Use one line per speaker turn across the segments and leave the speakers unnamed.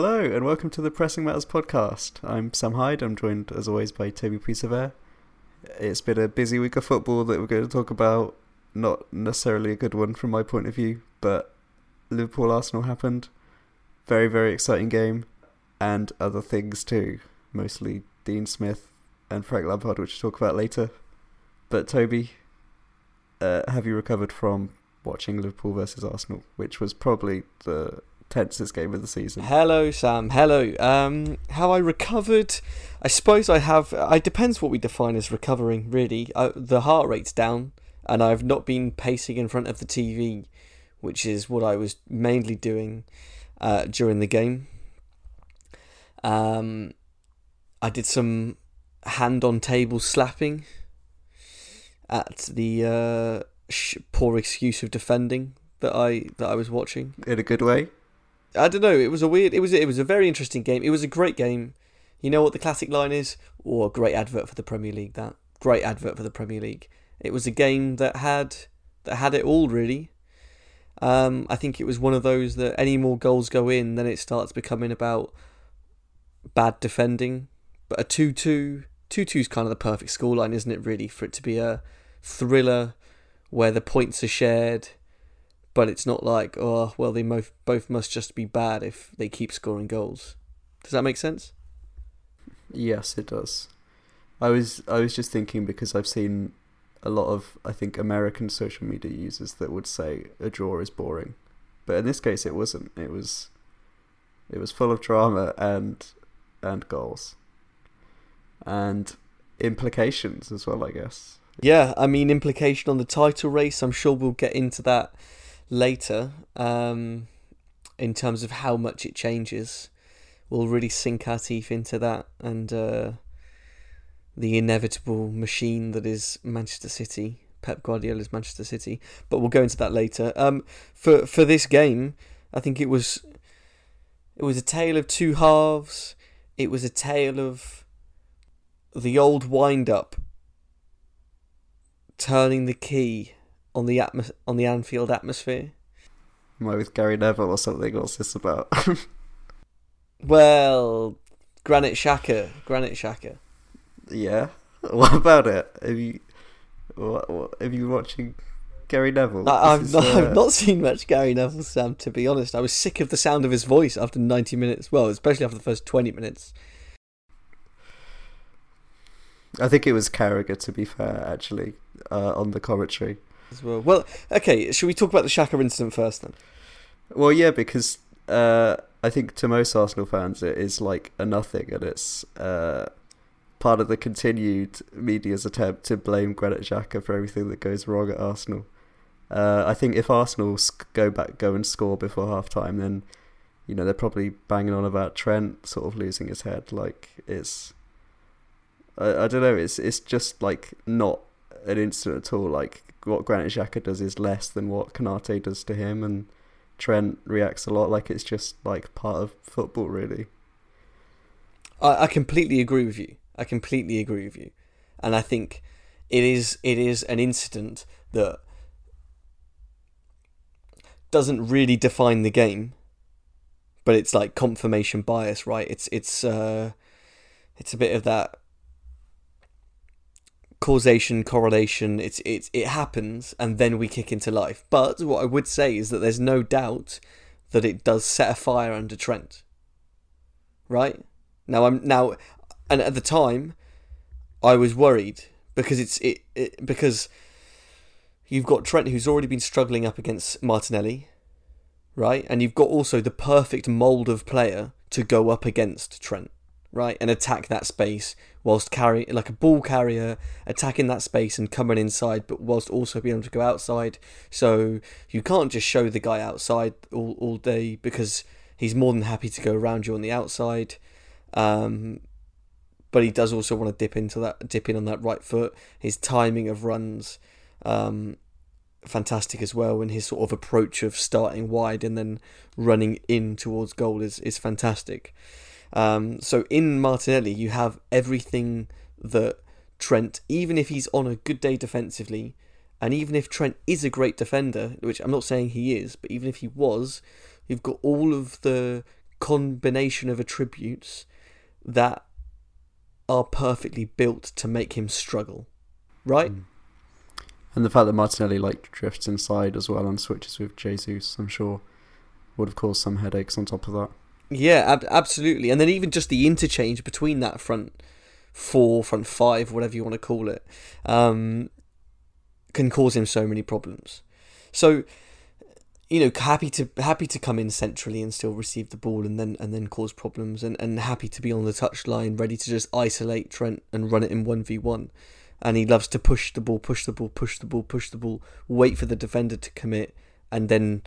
Hello and welcome to the Pressing Matters podcast. I'm Sam Hyde. I'm joined as always by Toby Puisever. It's been a busy week of football that we're going to talk about. Not necessarily a good one from my point of view, but Liverpool Arsenal happened. Very, very exciting game. And other things too. Mostly Dean Smith and Frank Lampard, which we'll talk about later. But Toby, uh, have you recovered from watching Liverpool versus Arsenal, which was probably the tensest game of the season.
Hello, Sam. Hello. Um, how I recovered? I suppose I have. It depends what we define as recovering. Really, I, the heart rate's down, and I've not been pacing in front of the TV, which is what I was mainly doing uh, during the game. Um, I did some hand on table slapping at the uh, sh- poor excuse of defending that I that I was watching
in a good way.
I don't know. It was a weird. It was it was a very interesting game. It was a great game. You know what the classic line is? Or oh, great advert for the Premier League. That great advert for the Premier League. It was a game that had that had it all really. Um, I think it was one of those that any more goals go in, then it starts becoming about bad defending. But a 2 2 2 2 is kind of the perfect scoreline, isn't it, really, for it to be a thriller where the points are shared but it's not like oh well they both both must just be bad if they keep scoring goals. Does that make sense?
Yes, it does. I was I was just thinking because I've seen a lot of I think American social media users that would say a draw is boring, but in this case it wasn't. It was it was full of drama and and goals and implications as well. I guess.
Yeah, I mean implication on the title race. I'm sure we'll get into that later um, in terms of how much it changes. We'll really sink our teeth into that and uh, the inevitable machine that is Manchester City, Pep Guardiola's Manchester City. But we'll go into that later. Um, for for this game, I think it was it was a tale of two halves. It was a tale of the old wind up turning the key on the atmos- on the Anfield atmosphere.
Am I with Gary Neville or something? What's this about?
well, Granit Xhaka, Granit Xhaka.
Yeah. What about it? Have you what, what have you been watching Gary Neville?
I, have not, uh... I've not seen much Gary Neville, Sam. To be honest, I was sick of the sound of his voice after ninety minutes. Well, especially after the first twenty minutes.
I think it was Carragher, to be fair, actually, uh, on the commentary
as well. Well, okay, should we talk about the Xhaka incident first then?
Well, yeah, because uh, I think to most Arsenal fans it is like a nothing, and it's uh, part of the continued media's attempt to blame Granit Xhaka for everything that goes wrong at Arsenal. Uh, I think if Arsenal go back, go and score before half time, then you know they're probably banging on about Trent sort of losing his head. Like it's, I, I don't know. It's it's just like not an incident at all. Like what Granit Xhaka does is less than what Konate does to him, and Trent reacts a lot like it's just like part of football, really.
I, I completely agree with you. I completely agree with you, and I think it is it is an incident that doesn't really define the game, but it's like confirmation bias, right? It's it's uh, it's a bit of that causation correlation it's it's it happens and then we kick into life. But what i would say is that there's no doubt that it does set a fire under trent. Right? Now i'm now and at the time i was worried because it's it, it because you've got trent who's already been struggling up against martinelli right? And you've got also the perfect mold of player to go up against trent right, and attack that space whilst carrying like a ball carrier, attacking that space and coming inside, but whilst also being able to go outside. So you can't just show the guy outside all, all day because he's more than happy to go around you on the outside. Um, but he does also want to dip into that, dip in on that right foot. His timing of runs, um, fantastic as well, and his sort of approach of starting wide and then running in towards goal is is fantastic. Um, so in Martinelli, you have everything that Trent, even if he's on a good day defensively, and even if Trent is a great defender, which I'm not saying he is, but even if he was, you've got all of the combination of attributes that are perfectly built to make him struggle, right? Mm.
And the fact that Martinelli like drifts inside as well and switches with Jesus, I'm sure, would have caused some headaches on top of that.
Yeah, ab- absolutely. And then even just the interchange between that front four, front five, whatever you want to call it, um, can cause him so many problems. So, you know, happy to happy to come in centrally and still receive the ball and then and then cause problems, and, and happy to be on the touchline, ready to just isolate Trent and run it in one v one. And he loves to push the ball, push the ball, push the ball, push the ball, wait for the defender to commit, and then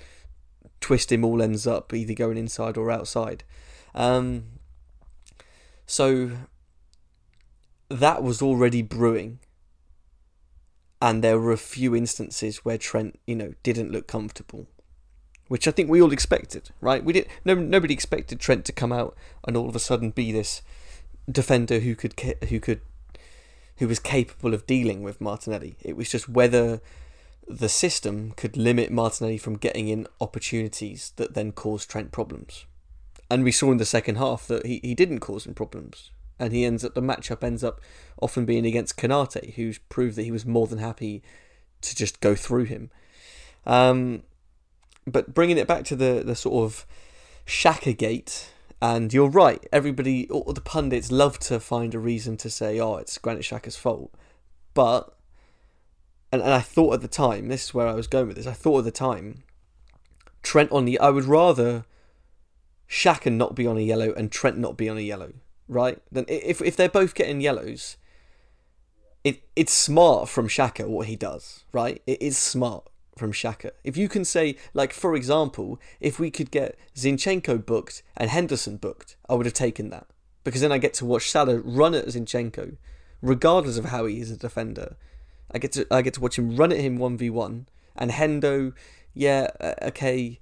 twist him all ends up either going inside or outside. Um, so that was already brewing. And there were a few instances where Trent, you know, didn't look comfortable, which I think we all expected, right? We did no nobody expected Trent to come out and all of a sudden be this defender who could who could who was capable of dealing with Martinelli. It was just whether the system could limit Martinelli from getting in opportunities that then caused Trent problems. And we saw in the second half that he, he didn't cause him problems. And he ends up the matchup ends up often being against Konate, who's proved that he was more than happy to just go through him. Um, but bringing it back to the, the sort of Xhaka gate, and you're right, everybody, all the pundits love to find a reason to say, oh, it's Granit Xhaka's fault. But and, and I thought at the time, this is where I was going with this. I thought at the time, Trent on the. I would rather Xhaka not be on a yellow and Trent not be on a yellow, right? Then if if they're both getting yellows, it it's smart from Xhaka what he does, right? It is smart from Xhaka. If you can say, like for example, if we could get Zinchenko booked and Henderson booked, I would have taken that because then I get to watch Salah run at Zinchenko, regardless of how he is a defender, I get to I get to watch him run at him one v one, and Hendo, yeah, uh, okay,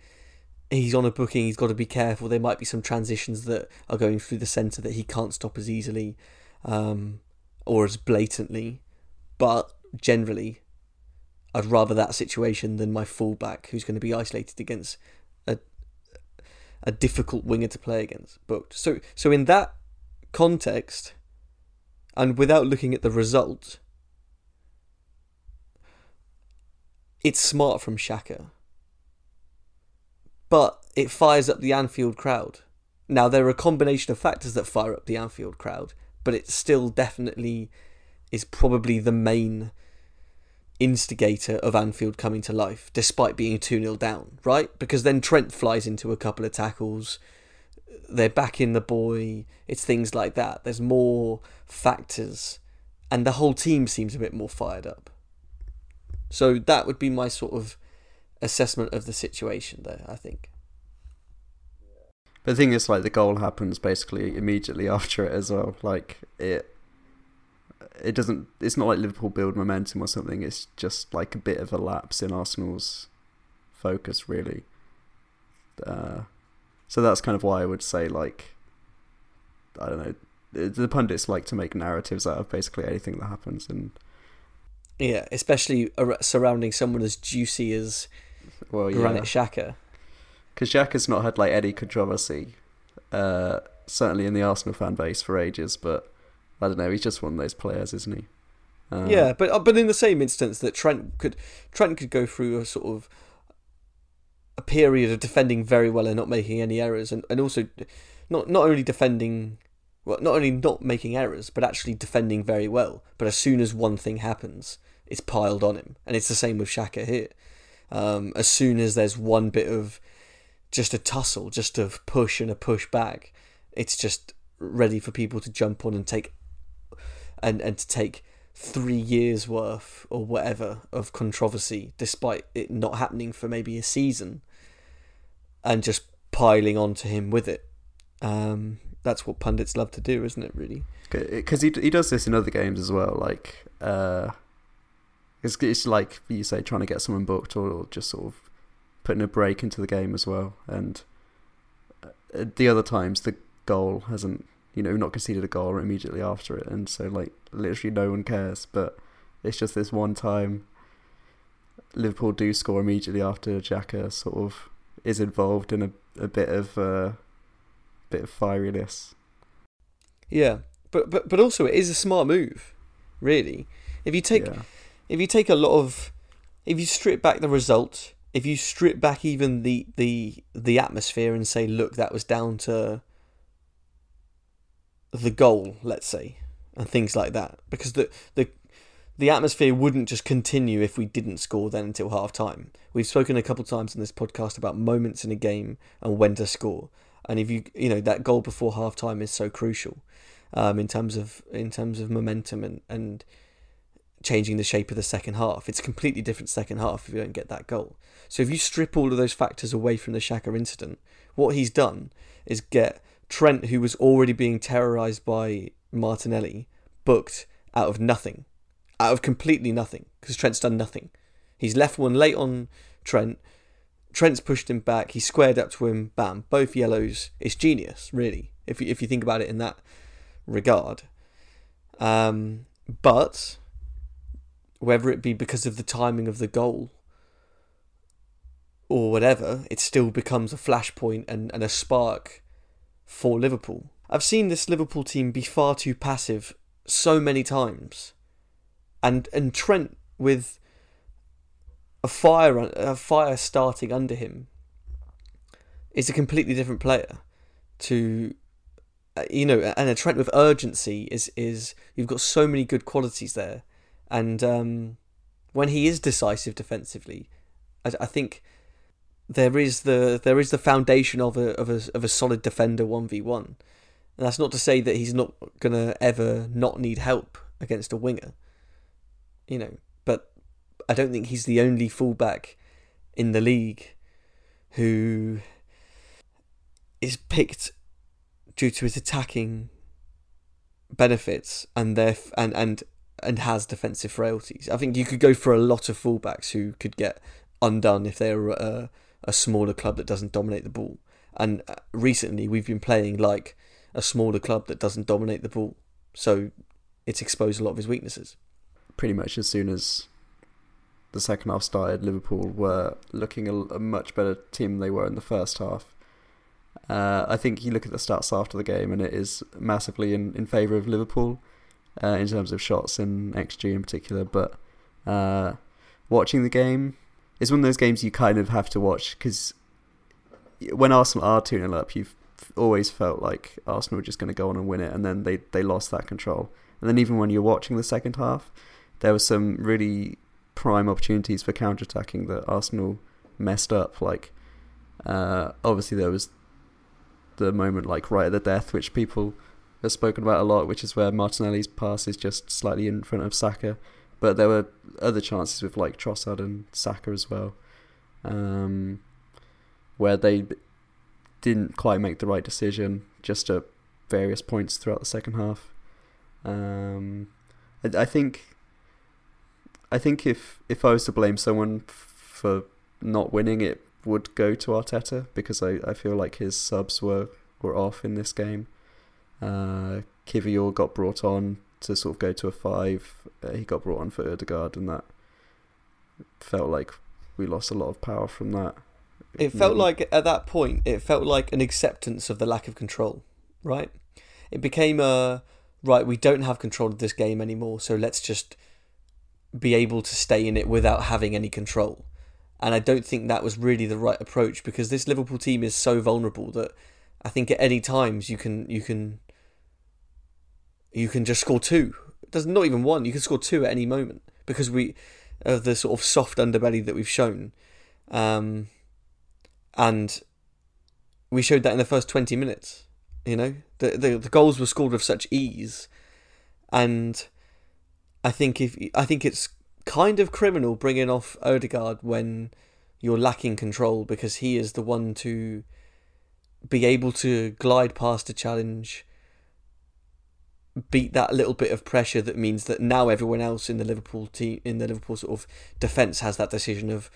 he's on a booking. He's got to be careful. There might be some transitions that are going through the centre that he can't stop as easily, um, or as blatantly. But generally, I'd rather that situation than my fullback who's going to be isolated against a a difficult winger to play against. Booked. So so in that context, and without looking at the result it's smart from Xhaka. But it fires up the Anfield crowd. Now, there are a combination of factors that fire up the Anfield crowd, but it still definitely is probably the main instigator of Anfield coming to life, despite being 2 0 down, right? Because then Trent flies into a couple of tackles, they're back in the boy, it's things like that. There's more factors, and the whole team seems a bit more fired up. So that would be my sort of assessment of the situation there, I think.
But the thing is, like, the goal happens basically immediately after it as well. Like, it it doesn't it's not like Liverpool build momentum or something it's just like a bit of a lapse in Arsenal's focus really uh, so that's kind of why I would say like I don't know the pundits like to make narratives out of basically anything that happens and
yeah, especially surrounding someone as juicy as well, yeah. Xhaka.
Because Xhaka's not had like any controversy, uh, certainly in the Arsenal fan base for ages. But I don't know, he's just one of those players, isn't he?
Uh, yeah, but uh, but in the same instance that Trent could Trent could go through a sort of a period of defending very well and not making any errors, and, and also not not only defending well, not only not making errors, but actually defending very well. But as soon as one thing happens, it's piled on him, and it's the same with Xhaka here. Um, as soon as there's one bit of just a tussle, just a push and a push back, it's just ready for people to jump on and take and and to take three years worth or whatever of controversy, despite it not happening for maybe a season, and just piling onto him with it. Um, that's what pundits love to do, isn't it? Really,
because he he does this in other games as well. Like uh, it's it's like you say, trying to get someone booked or just sort of putting a break into the game as well. And uh, the other times, the goal hasn't you know not conceded a goal immediately after it, and so like literally no one cares. But it's just this one time. Liverpool do score immediately after Xhaka sort of is involved in a, a bit of uh, bit of fieriness.
Yeah, but but but also it is a smart move, really. If you take
yeah.
If you take a lot of if you strip back the result, if you strip back even the the the atmosphere and say, look, that was down to the goal, let's say, and things like that, because the the the atmosphere wouldn't just continue if we didn't score then until half time. We've spoken a couple times in this podcast about moments in a game and when to score. And if you you know that goal before half time is so crucial um, in terms of in terms of momentum and, and changing the shape of the second half. It's a completely different second half if you don't get that goal. So if you strip all of those factors away from the Xhaka incident, what he's done is get Trent, who was already being terrorised by Martinelli, booked out of nothing out of completely nothing because Trent's done nothing. He's left one late on Trent. Trent's pushed him back. He squared up to him. Bam, both yellows. It's genius, really, if you, if you think about it in that regard. Um, but whether it be because of the timing of the goal or whatever, it still becomes a flashpoint and, and a spark for Liverpool. I've seen this Liverpool team be far too passive so many times and and Trent with a fire a fire starting under him is a completely different player to uh, you know and a Trent with urgency is is you've got so many good qualities there and um, when he is decisive defensively I, I, think there is the there is the foundation of a of a of a solid defender 1v1 and that's not to say that he's not to ever not need help against a winger you know, but I don't think he's the only fullback in the league who is picked due to his attacking benefits and their and and and has defensive frailties. I think you could go for a lot of fullbacks who could get undone if they're a, a smaller club that doesn't dominate the ball. And uh, recently, we've been playing like a smaller club that doesn't dominate the ball, so it's exposed a lot of his weaknesses
pretty much as soon as the second half started, Liverpool were looking a, a much better team than they were in the first half. Uh, I think you look at the stats after the game, and it is massively in, in favour of Liverpool uh, in terms of shots and XG in particular. But uh, watching the game is one of those games you kind of have to watch because when Arsenal are 2 0 up, you've always felt like Arsenal were just going to go on and win it, and then they, they lost that control. And then even when you're watching the second half, there were some really prime opportunities for counter-attacking that Arsenal messed up. Like, uh, obviously there was the moment like right at the death, which people have spoken about a lot, which is where Martinelli's pass is just slightly in front of Saka. But there were other chances with like Trossard and Saka as well, um, where they didn't quite make the right decision just at various points throughout the second half. Um, I, I think I think if if I was to blame someone for not winning, it would go to Arteta because I, I feel like his subs were, were off in this game. Uh, Kiwior got brought on to sort of go to a five. Uh, he got brought on for Odegaard, and that felt like we lost a lot of power from that.
It felt like at that point, it felt like an acceptance of the lack of control, right? It became a right. We don't have control of this game anymore, so let's just be able to stay in it without having any control. And I don't think that was really the right approach because this Liverpool team is so vulnerable that I think at any times you can you can you can just score two. Does not even one. You can score two at any moment because we of the sort of soft underbelly that we've shown, um, and we showed that in the first twenty minutes. You know, the the, the goals were scored with such ease, and I think if I think it's kind of criminal bringing off Odegaard when you're lacking control because he is the one to be able to glide past a challenge, beat that little bit of pressure that means that now everyone else in the Liverpool team in the Liverpool sort of defense has that decision of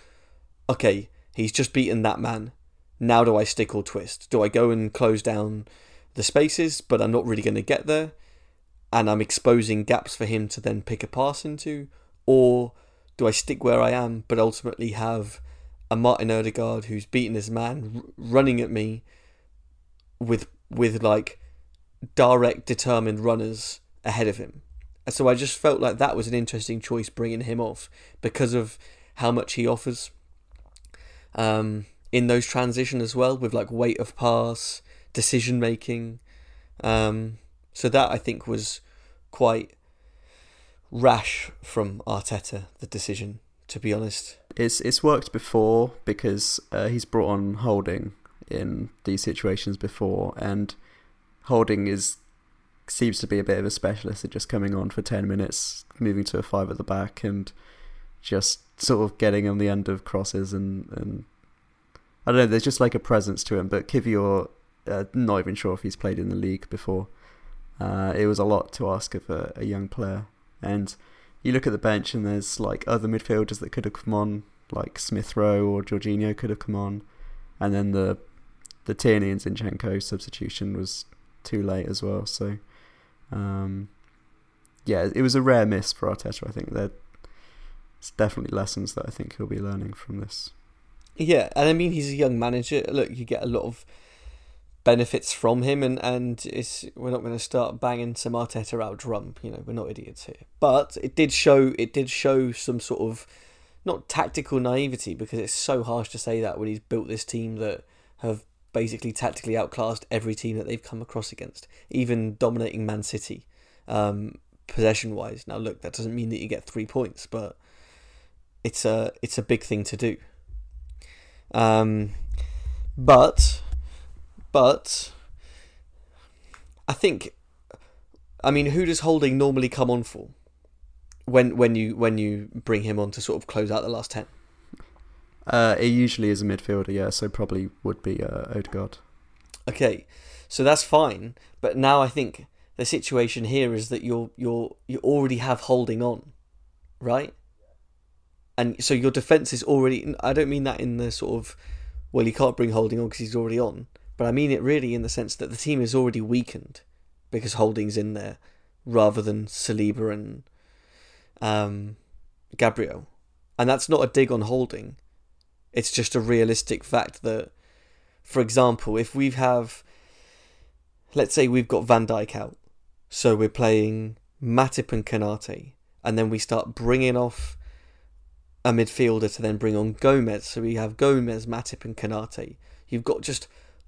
okay, he's just beaten that man. Now do I stick or twist? Do I go and close down the spaces but I'm not really going to get there? and I'm exposing gaps for him to then pick a pass into? Or do I stick where I am but ultimately have a Martin Odegaard who's beaten his man running at me with with like direct, determined runners ahead of him. And So I just felt like that was an interesting choice bringing him off because of how much he offers um, in those transition as well, with like weight of pass, decision making. Um, so that I think was quite rash from Arteta, the decision, to be honest.
It's it's worked before because uh, he's brought on Holding in these situations before, and Holding is seems to be a bit of a specialist at just coming on for ten minutes, moving to a five at the back, and just sort of getting on the end of crosses and and I don't know. There's just like a presence to him. But Kiwior, uh, not even sure if he's played in the league before. Uh, it was a lot to ask of a, a young player, and you look at the bench and there's like other midfielders that could have come on, like Smith Rowe or Jorginho could have come on, and then the the Tierney and Zinchenko substitution was too late as well. So, um, yeah, it was a rare miss for Arteta. I think there's definitely lessons that I think he'll be learning from this.
Yeah, and I mean he's a young manager. Look, you get a lot of benefits from him, and and it's we're not going to start banging some Arteta out drum. You know, we're not idiots here. But it did show it did show some sort of not tactical naivety because it's so harsh to say that when he's built this team that have basically tactically outclassed every team that they've come across against, even dominating Man City, um, possession wise. Now, look, that doesn't mean that you get three points, but it's a it's a big thing to do. Um, but, but, I think, I mean, who does Holding normally come on for? When when you when you bring him on to sort of close out the last ten.
Uh, it usually is a midfielder, yeah. So probably would be uh, Odegaard.
Okay, so that's fine. But now I think the situation here is that you're you're you already have Holding on, right? and so your defense is already. I don't mean that in the sort of well, you can't bring Holding on because he's already on, but I mean it really in the sense that the team is already weakened because Holding's in there rather than Saliba and um, Gabriel, and that's not a dig on Holding. It's just a realistic fact that, for example, if we have, let's say we've got Van Dijk out, so we're playing Matip and Konate, and then we start bringing off a midfielder to then bring on Gomez. So we have Gomez, Matip, and Konate. You've got just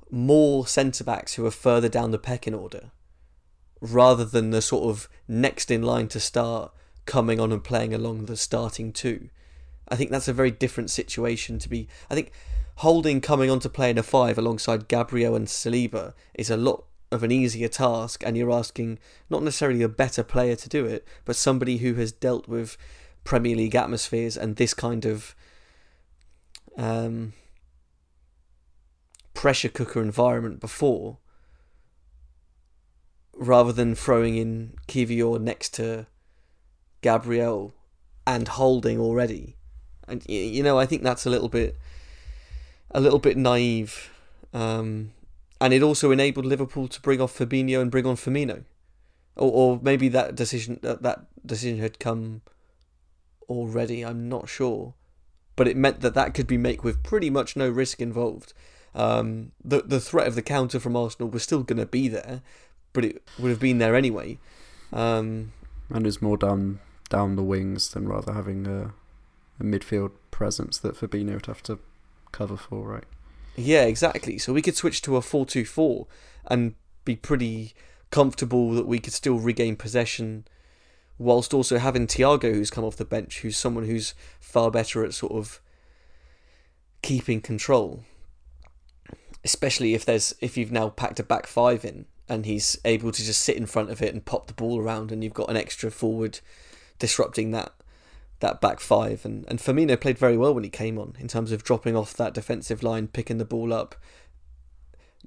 more centre backs who are further down the pecking order, rather than the sort of next in line to start coming on and playing along the starting two. I think that's a very different situation to be. I think Holding coming on to play in a five alongside Gabriel and Saliba is a lot of an easier task, and you're asking not necessarily a better player to do it, but somebody who has dealt with Premier League atmospheres and this kind of um, pressure cooker environment before, rather than throwing in Kiwior next to Gabriel and holding already. And you know, I think that's a little bit, a little bit naive. Um, and it also enabled Liverpool to bring off Fabinho and bring on Firmino, or, or maybe that decision that, that decision had come already. I'm not sure, but it meant that that could be made with pretty much no risk involved. Um, the the threat of the counter from Arsenal was still going to be there, but it would have been there anyway. Um,
and is more down down the wings than rather having a, a midfield presence that Fabinho would have to cover for, right?
Yeah, exactly. So we could switch to a four-two-four and be pretty comfortable that we could still regain possession whilst also having Thiago who's come off the bench, who's someone who's far better at sort of keeping control. Especially if there's if you've now packed a back five in and he's able to just sit in front of it and pop the ball around and you've got an extra forward disrupting that that back five and, and Firmino played very well when he came on in terms of dropping off that defensive line, picking the ball up,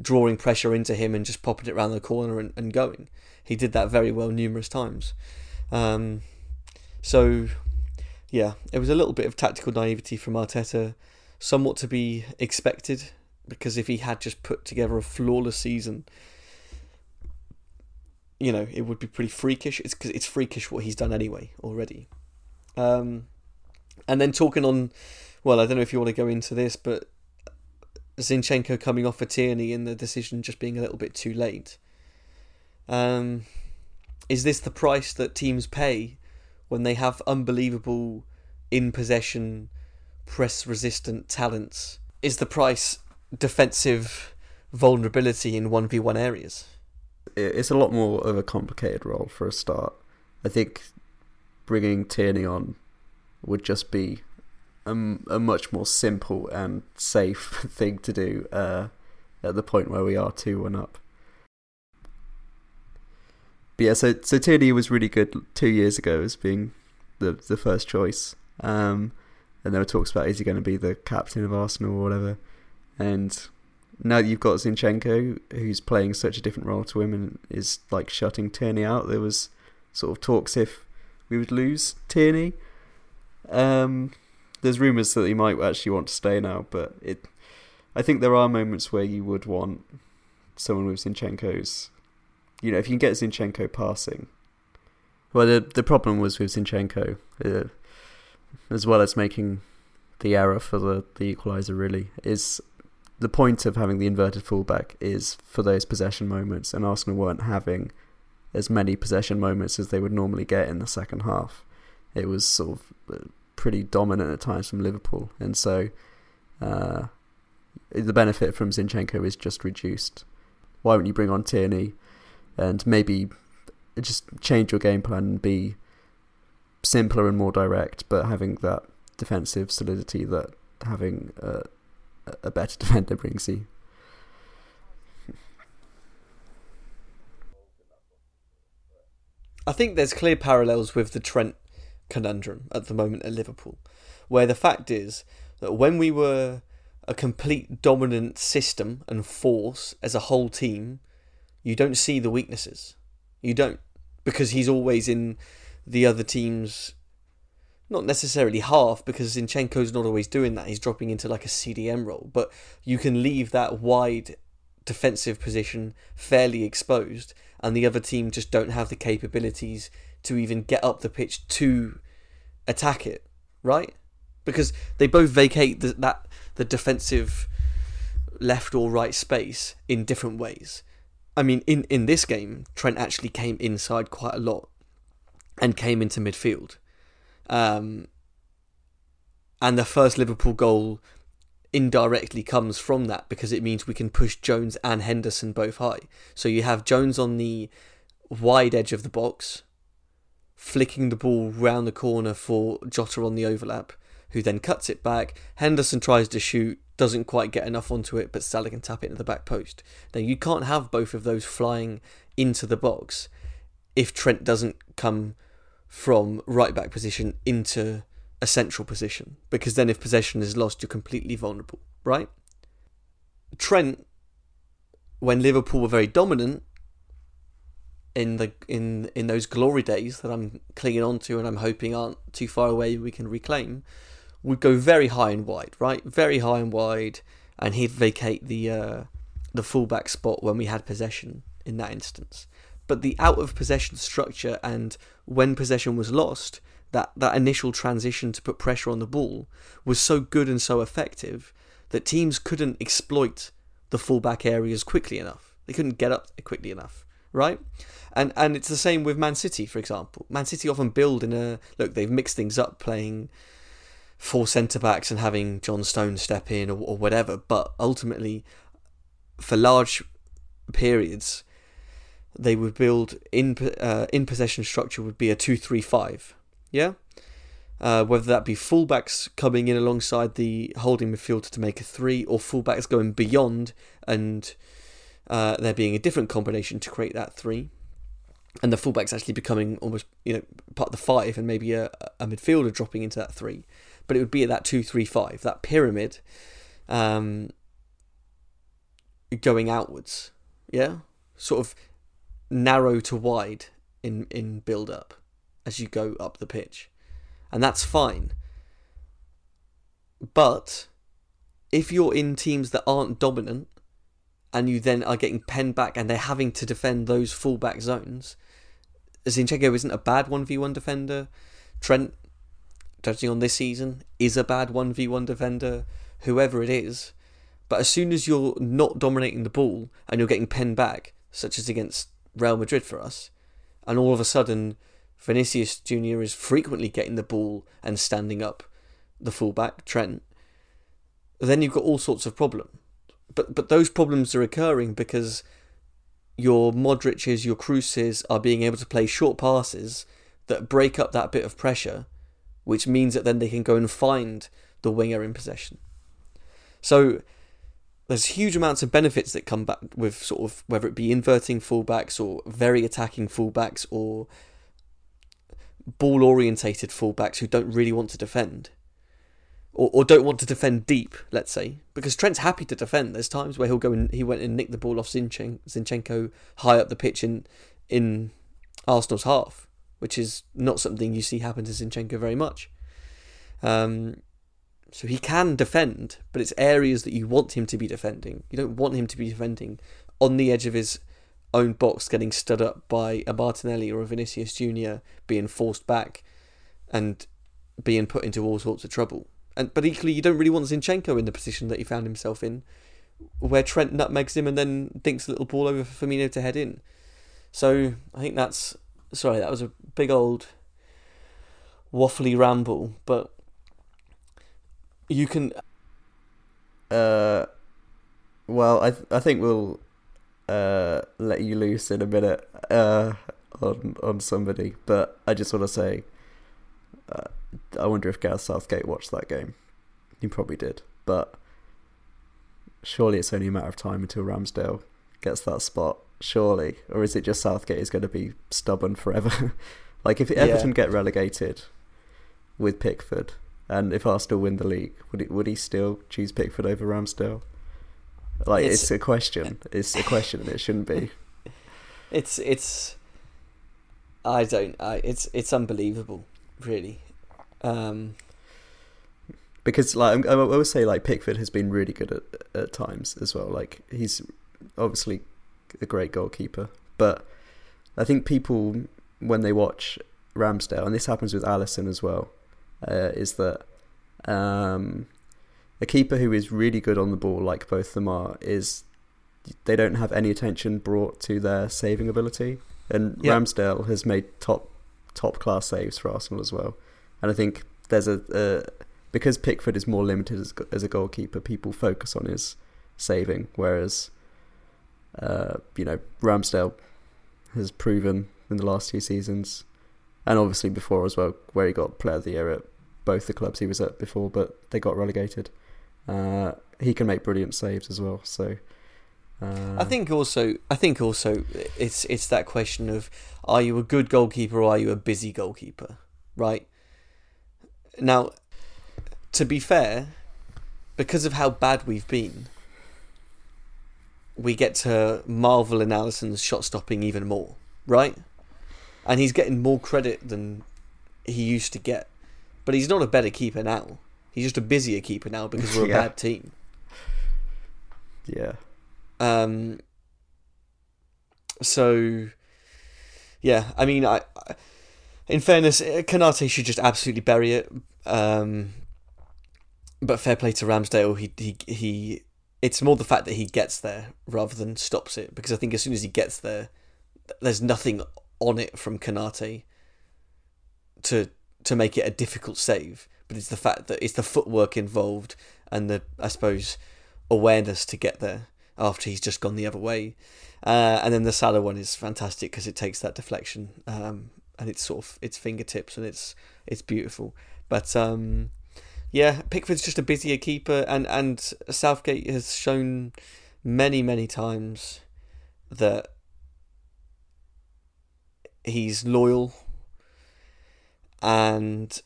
drawing pressure into him and just popping it around the corner and, and going. He did that very well numerous times. Um, so, yeah, it was a little bit of tactical naivety from Arteta, somewhat to be expected, because if he had just put together a flawless season, you know, it would be pretty freakish. It's because it's freakish what he's done anyway already. Um, and then talking on, well, I don't know if you want to go into this, but Zinchenko coming off for Tierney and the decision just being a little bit too late. Um, is this the price that teams pay when they have unbelievable in possession, press resistant talents? Is the price defensive vulnerability in 1v1 areas?
It's a lot more of a complicated role for a start. I think bringing Tierney on would just be a, a much more simple and safe thing to do uh, at the point where we are 2 1 up. But yeah, so so Tierney was really good two years ago as being the the first choice. Um, and there were talks about is he going to be the captain of Arsenal or whatever. And now you've got Zinchenko, who's playing such a different role to him and is like shutting Tierney out, there was sort of talks if we would lose Tierney. Um, there's rumours that he might actually want to stay now, but it. I think there are moments where you would want someone with Zinchenko's you know, if you can get Zinchenko passing. Well, the the problem was with Zinchenko, uh, as well as making the error for the the equaliser. Really, is the point of having the inverted fullback is for those possession moments, and Arsenal weren't having as many possession moments as they would normally get in the second half. It was sort of uh, pretty dominant at times from Liverpool, and so uh, the benefit from Zinchenko is just reduced. Why wouldn't you bring on Tierney? and maybe just change your game plan and be simpler and more direct, but having that defensive solidity that having a, a better defender brings you.
I think there's clear parallels with the Trent conundrum at the moment at Liverpool, where the fact is that when we were a complete dominant system and force as a whole team, you don't see the weaknesses. You don't because he's always in the other team's not necessarily half because Zinchenko's not always doing that. He's dropping into like a CDM role, but you can leave that wide defensive position fairly exposed, and the other team just don't have the capabilities to even get up the pitch to attack it, right? Because they both vacate the, that the defensive left or right space in different ways. I mean, in, in this game, Trent actually came inside quite a lot and came into midfield. Um, and the first Liverpool goal indirectly comes from that because it means we can push Jones and Henderson both high. So you have Jones on the wide edge of the box, flicking the ball round the corner for Jota on the overlap, who then cuts it back. Henderson tries to shoot, doesn't quite get enough onto it, but Salah can tap it into the back post. Now you can't have both of those flying into the box if Trent doesn't come from right back position into a central position, because then if possession is lost, you're completely vulnerable, right? Trent, when Liverpool were very dominant in the in in those glory days that I'm clinging on to and I'm hoping aren't too far away we can reclaim, would go very high and wide, right? Very high and wide, and he'd vacate the uh, the fullback spot when we had possession in that instance. But the out of possession structure and when possession was lost, that, that initial transition to put pressure on the ball was so good and so effective that teams couldn't exploit the fullback areas quickly enough. They couldn't get up quickly enough, right? And and it's the same with Man City, for example. Man City often build in a look. They've mixed things up, playing four centre backs and having John Stone step in or, or whatever. But ultimately, for large periods, they would build in uh, in possession structure would be a two three five. Yeah. Uh, whether that be fullbacks coming in alongside the holding midfielder to make a three, or fullbacks going beyond and uh, there being a different combination to create that three, and the fullbacks actually becoming almost you know part of the five, and maybe a, a midfielder dropping into that three but it would be at that two three five, that pyramid, um, going outwards. Yeah, sort of narrow to wide in in build up as you go up the pitch, and that's fine. But if you're in teams that aren't dominant, and you then are getting penned back, and they're having to defend those fullback zones. Zinchenko isn't a bad one v one defender. Trent judging on this season, is a bad 1v1 defender, whoever it is. But as soon as you're not dominating the ball and you're getting penned back, such as against Real Madrid for us, and all of a sudden Vinicius Junior is frequently getting the ball and standing up the fullback Trent, then you've got all sorts of problems. But but those problems are occurring because your Modric's, your Krooses are being able to play short passes that break up that bit of pressure, which means that then they can go and find the winger in possession. So there's huge amounts of benefits that come back with sort of whether it be inverting fullbacks or very attacking fullbacks or ball orientated fullbacks who don't really want to defend. Or, or don't want to defend deep, let's say, because Trent's happy to defend. There's times where he'll go and he went and nicked the ball off Zinchenko, Zinchenko high up the pitch in in Arsenal's half, which is not something you see happen to Zinchenko very much. Um, so he can defend, but it's areas that you want him to be defending. You don't want him to be defending on the edge of his own box, getting stood up by a Martinelli or a Vinicius Junior, being forced back and being put into all sorts of trouble. And but equally, you don't really want Zinchenko in the position that he found himself in, where Trent nutmegs him and then dinks a little ball over for Firmino to head in. So I think that's sorry, that was a big old waffly ramble, but you can.
Uh, well, I th- I think we'll uh let you loose in a minute uh on on somebody, but I just want to say, uh, I wonder if Gareth Southgate watched that game. He probably did, but surely it's only a matter of time until Ramsdale gets that spot. Surely, or is it just Southgate is going to be stubborn forever? like if Everton
Yeah.
get relegated with Pickford, and if Arsenal win the league, would it, would he still choose Pickford over Ramsdale? Like it's,
It's-
a question. It's a question, and it shouldn't be.
It's it's. I don't. I it's it's unbelievable, really. Um,
because like I I would say like Pickford has been really good at at times as well. Like he's obviously a great goalkeeper, but I think people when they watch Ramsdale, and this happens with Alisson as well, uh, is that um, a keeper who is really good on the ball, like both of them are, is they don't have any attention brought to their saving ability, and
Yeah.
Ramsdale has made top top class saves for Arsenal as well, and I think there's a, a because Pickford is more limited as, as a goalkeeper, people focus on his saving, whereas uh, you know Ramsdale has proven in the last two seasons, and obviously before as well, where he got Player of the Year at both the clubs he was at before, but they got relegated. Uh, he can make brilliant saves as well. So uh,
I think also. I think also it's it's that question of are you a good goalkeeper or are you a busy goalkeeper, right? Now, to be fair, because of how bad we've been, we get to marvel in Alisson's shot stopping even more, right? And he's getting more credit than he used to get. But he's not a better keeper now. He's just a busier keeper now because we're a
Yeah.
bad team.
yeah,
Um, so, yeah, I mean, I, I in fairness, uh, Konate should just absolutely bury it. Um, but fair play to Ramsdale. He he he. It's more the fact that he gets there rather than stops it because I think as soon as he gets there, there's nothing on it from Konate to to make it a difficult save. But it's the fact that it's the footwork involved and the I suppose awareness to get there after he's just gone the other way. Uh, and then the Salah one is fantastic because it takes that deflection um, and it's sort of its fingertips and it's it's beautiful. But um, yeah, Pickford's just a busier keeper, and and Southgate has shown many many times that he's loyal, and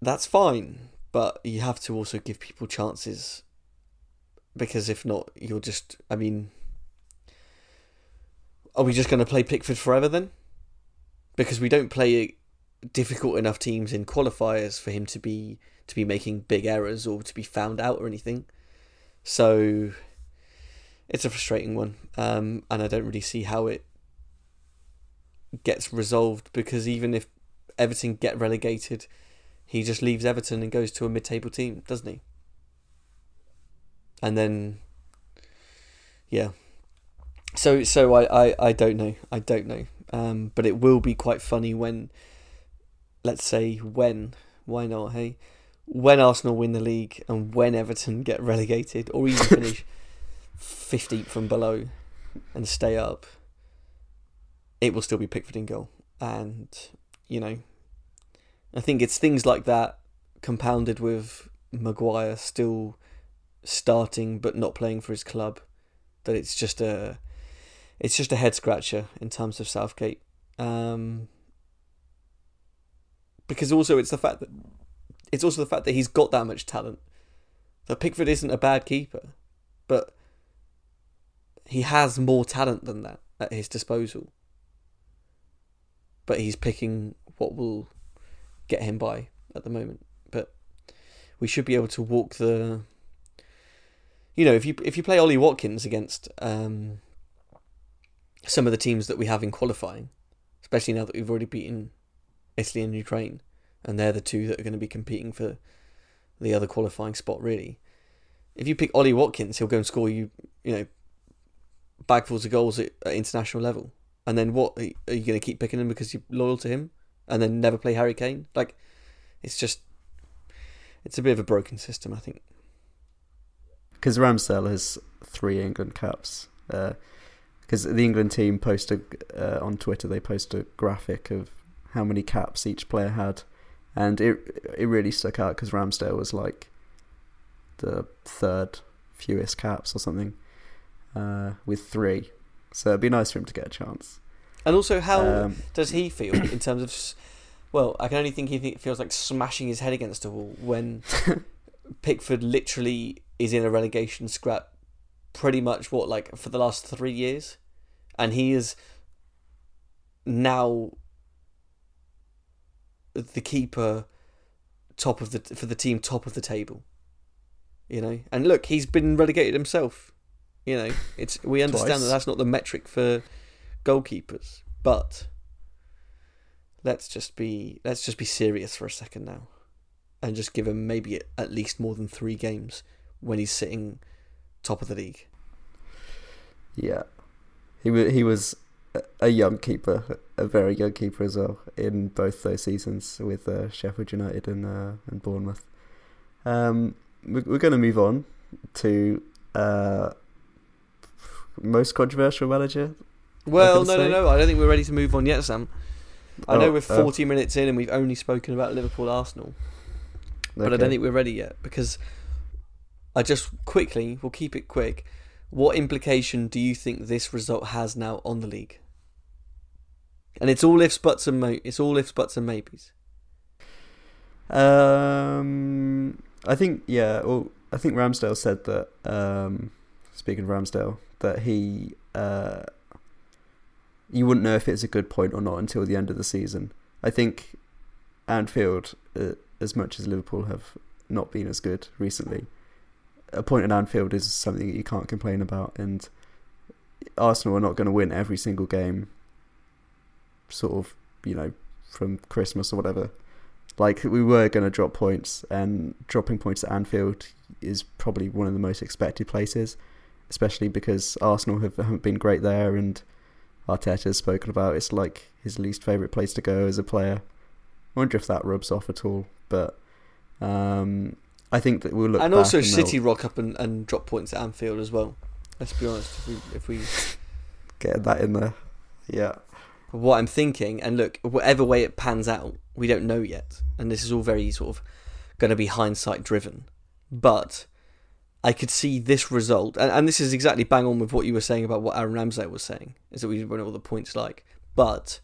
that's fine. But you have to also give people chances because if not, you'll just. I mean, are we just going to play Pickford forever then? Because we don't play difficult enough teams in qualifiers for him to be to be making big errors or to be found out or anything. So it's a frustrating one, um, and I don't really see how it gets resolved because even if Everton get relegated, he just leaves Everton and goes to a mid-table team, doesn't he? and then yeah. So so I, I, I don't know I don't know, um, but it will be quite funny when, let's say when why not hey, when Arsenal win the league and when Everton get relegated or even finish fifteenth from below and stay up, it will still be Pickford in goal, and you know, I think it's things like that compounded with Maguire still starting but not playing for his club that it's just a it's just a head scratcher in terms of Southgate. Um, because also it's the fact that it's also the fact that he's got that much talent. That Pickford isn't a bad keeper, but he has more talent than that at his disposal. But he's picking what will get him by at the moment. But we should be able to walk the you know, if you if you play Ollie Watkins against um, some of the teams that we have in qualifying, especially now that we've already beaten Italy and Ukraine, and they're the two that are going to be competing for the other qualifying spot, really. If you pick Ollie Watkins, he'll go and score you, you know, bagfuls of goals at, at international level. And then what? Are you going to keep picking him because you're loyal to him, and then never play Harry Kane? Like, it's just, it's a bit of a broken system, I think
because Ramsdale has three England caps. Because uh, the England team posted uh, on Twitter, they posted a graphic of how many caps each player had, and it it really stuck out because Ramsdale was like the third fewest caps or something, uh, with three. So it'd be nice for him to get a chance.
And also, how um, does he feel in terms of? Well, I can only think he feels like smashing his head against a wall when Pickford literally is in a relegation scrap pretty much what like for the last three years, and he is now the keeper top of the for the team top of the table. You know, and look, he's been relegated himself. You know, it's we understand Twice. that that's not the metric for goalkeepers, but let's just be let's just be serious for a second now, and just give him maybe at least more than three games when he's sitting top of the league.
Yeah, he was he was a young keeper, a very young keeper as well in both those seasons with uh, Sheffield United and uh, and Bournemouth. Um, we're, we're going to move on to uh, most controversial manager.
Well, no, no, no. I don't think we're ready to move on yet, Sam. I oh, know we're 40 uh, minutes in and we've only spoken about Liverpool Arsenal. But okay. I don't think we're ready yet because I just quickly, we'll keep it quick. What implication do you think this result has now on the league? And it's all ifs, buts, and mo- it's all ifs, buts, and maybes.
Um, I think yeah. Well, I think Ramsdale said that. Um, speaking of Ramsdale, that he uh, you wouldn't know if it's a good point or not until the end of the season. I think Anfield, uh, as much as Liverpool have not been as good recently, a point at Anfield is something that you can't complain about, and Arsenal are not going to win every single game. Sort of, you know, from Christmas or whatever. Like we were going to drop points, and dropping points at Anfield is probably one of the most expected places, especially because Arsenal have, haven't been great there, and Arteta has spoken about it's like his least favourite place to go as a player. I wonder if that rubs off at all, but um, I think that we'll look.
And also, and City rock up and, and drop points at Anfield as well. Let's be honest. If we, if we
get that in there, yeah.
What I'm thinking, and look, whatever way it pans out, we don't know yet, and this is all very sort of going to be hindsight driven. But I could see this result, and, and this is exactly bang on with what you were saying about what Aaron Ramsey was saying, is that we don't know what the points like. But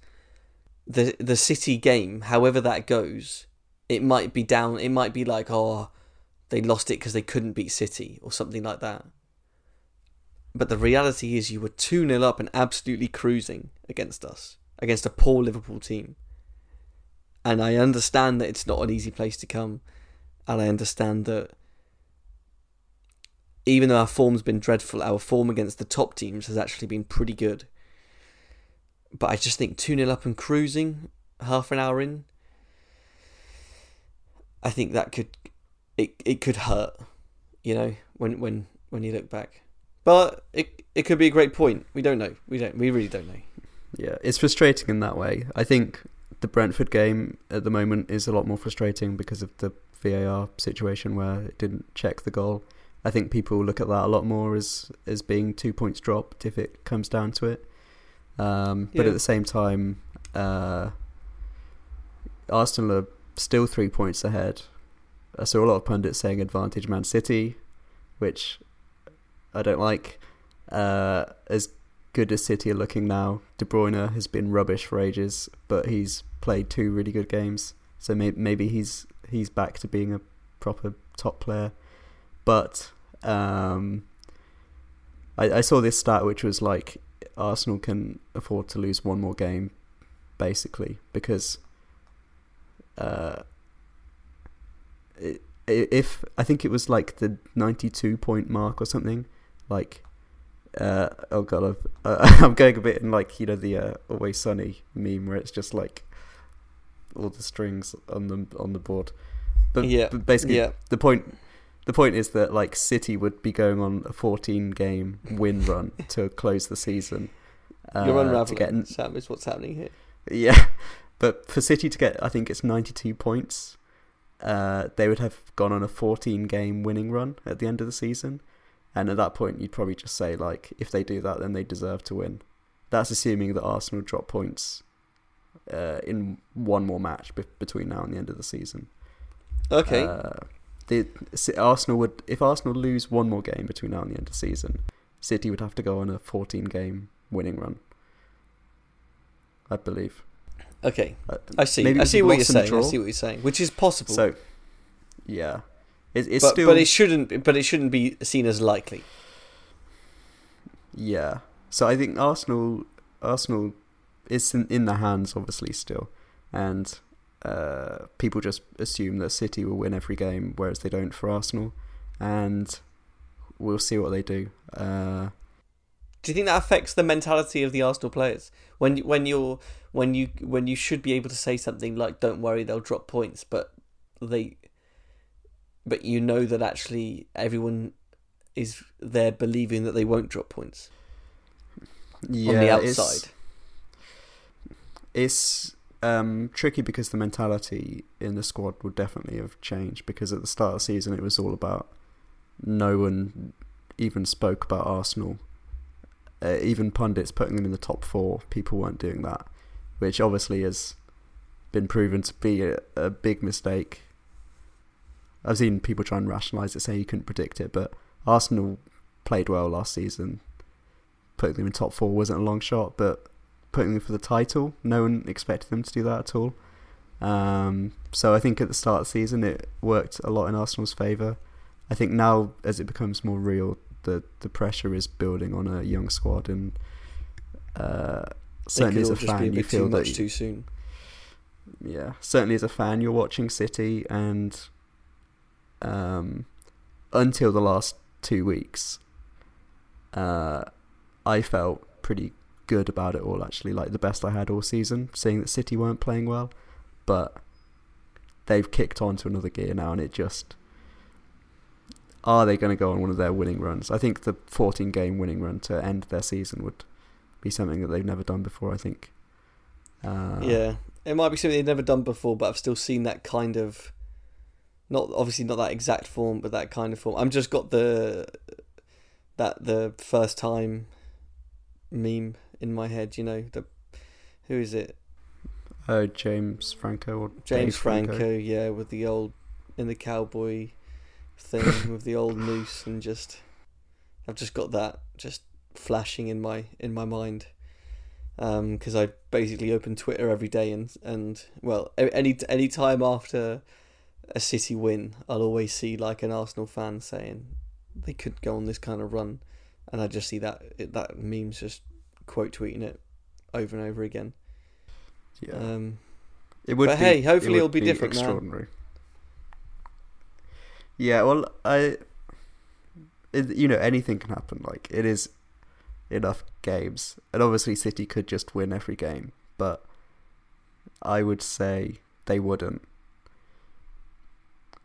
the the City game, however that goes, it might be down. It might be like, oh, they lost it because they couldn't beat City or something like that. But the reality is, you were 2 0 up and absolutely cruising against us, against a poor Liverpool team. And I understand that it's not an easy place to come. And I understand that even though our form's been dreadful, our form against the top teams has actually been pretty good. But I just think 2 0 up and cruising, half an hour in, I think that could it it could hurt, you know, when when when you look back. But it it could be a great point. We don't know. We don't. We really don't know.
Yeah, it's frustrating in that way. I think the Brentford game at the moment is a lot more frustrating because of the VAR situation where it didn't check the goal. I think people look at that a lot more as as being two points dropped if it comes down to it. Um, but
Yeah.
at the same time, uh, Arsenal are still three points ahead. I saw a lot of pundits saying advantage Man City, which I don't like. Uh, as good as City are looking now, De Bruyne has been rubbish for ages, but he's played two really good games, so may- maybe he's he's back to being a proper top player. But um, I, I saw this stat which was like Arsenal can afford to lose one more game, basically, because uh, if I think it was like the ninety-two point mark or something, like uh, oh god, I've, uh, I'm going a bit in like you know the uh, Always Sunny meme where it's just like all the strings on the on the board. But,
Yeah,
but basically,
yeah.
the point the point is that like City would be going on a 14 game win run to close the season. Uh,
You're
to
unraveling,
get
Sam. Is what's happening here.
yeah, but for City to get, I think it's 92 points. Uh, they would have gone on a 14 game winning run at the end of the season, and at that point, you'd probably just say like, if they do that, then they deserve to win. That's assuming that Arsenal drop points uh, in one more match be- between now and the end of the season.
Okay.
Uh, the Arsenal would, if Arsenal lose one more game between now and the end of the season, City would have to go on a 14 game winning run. I believe.
okay.
Uh,
I see.
maybe
I see what you're saying. I see what you're saying, which is possible.
So, yeah, it, it's
but,
still
but it shouldn't. But it shouldn't be seen as likely.
yeah. So I think Arsenal, Arsenal, is in, in the hands obviously still, and uh, people just assume that City will win every game, whereas they don't for Arsenal, and we'll see what they do. Uh,
Do you think that affects the mentality of the Arsenal players when when you're when you when you should be able to say something like "Don't worry, they'll drop points," but they, but you know that actually everyone is there believing that they won't drop points
yeah,
on the
it's-
outside.
it's um, tricky because the mentality in the squad would definitely have changed because at the start of the season it was all about no one even spoke about Arsenal. Uh, even pundits putting them in the top four, people weren't doing that, which obviously has been proven to be a, a big mistake. I've seen people try and rationalise it, saying you couldn't predict it, but Arsenal played well last season. Putting them in top four wasn't a long shot, but putting them for the title. No one expected them to do that at all. Um, so I think at the start of the season it worked a lot in Arsenal's favour. I think now as it becomes more real, the the pressure is building on a young squad, and uh, certainly as a
be a
fan you feel that
much too soon.
yeah, certainly as a fan you're watching City, and um, until the last two weeks, uh, I felt pretty good about it all. Actually, like the best I had all season, seeing that City weren't playing well, but they've kicked on to another gear now, and it just are they going to go on one of their winning runs? I think the 14 game winning run to end their season would be something that they've never done before. I think. Uh,
yeah, it might be something they've never done before, but I've still seen that kind of, not obviously not that exact form, but that kind of form. I've just got the that the first time meme in my head. You know the who is it?
Oh, James Franco or
James
Dave
Franco, yeah, with the old in the cowboy thing with the old noose and just I've just got that just flashing in my in my mind um, because I basically open Twitter every day and and well any any time after a City win I'll always see like an Arsenal fan saying they could go on this kind of run and I just see that that memes just quote tweeting it over and over again
Yeah,
um,
it would.
but
be,
hey, hopefully
it
it'll
would
be different now.
Extraordinary. Yeah, well, I, it, you know, anything can happen. Like it is enough games, and obviously City could just win every game, but I would say they wouldn't.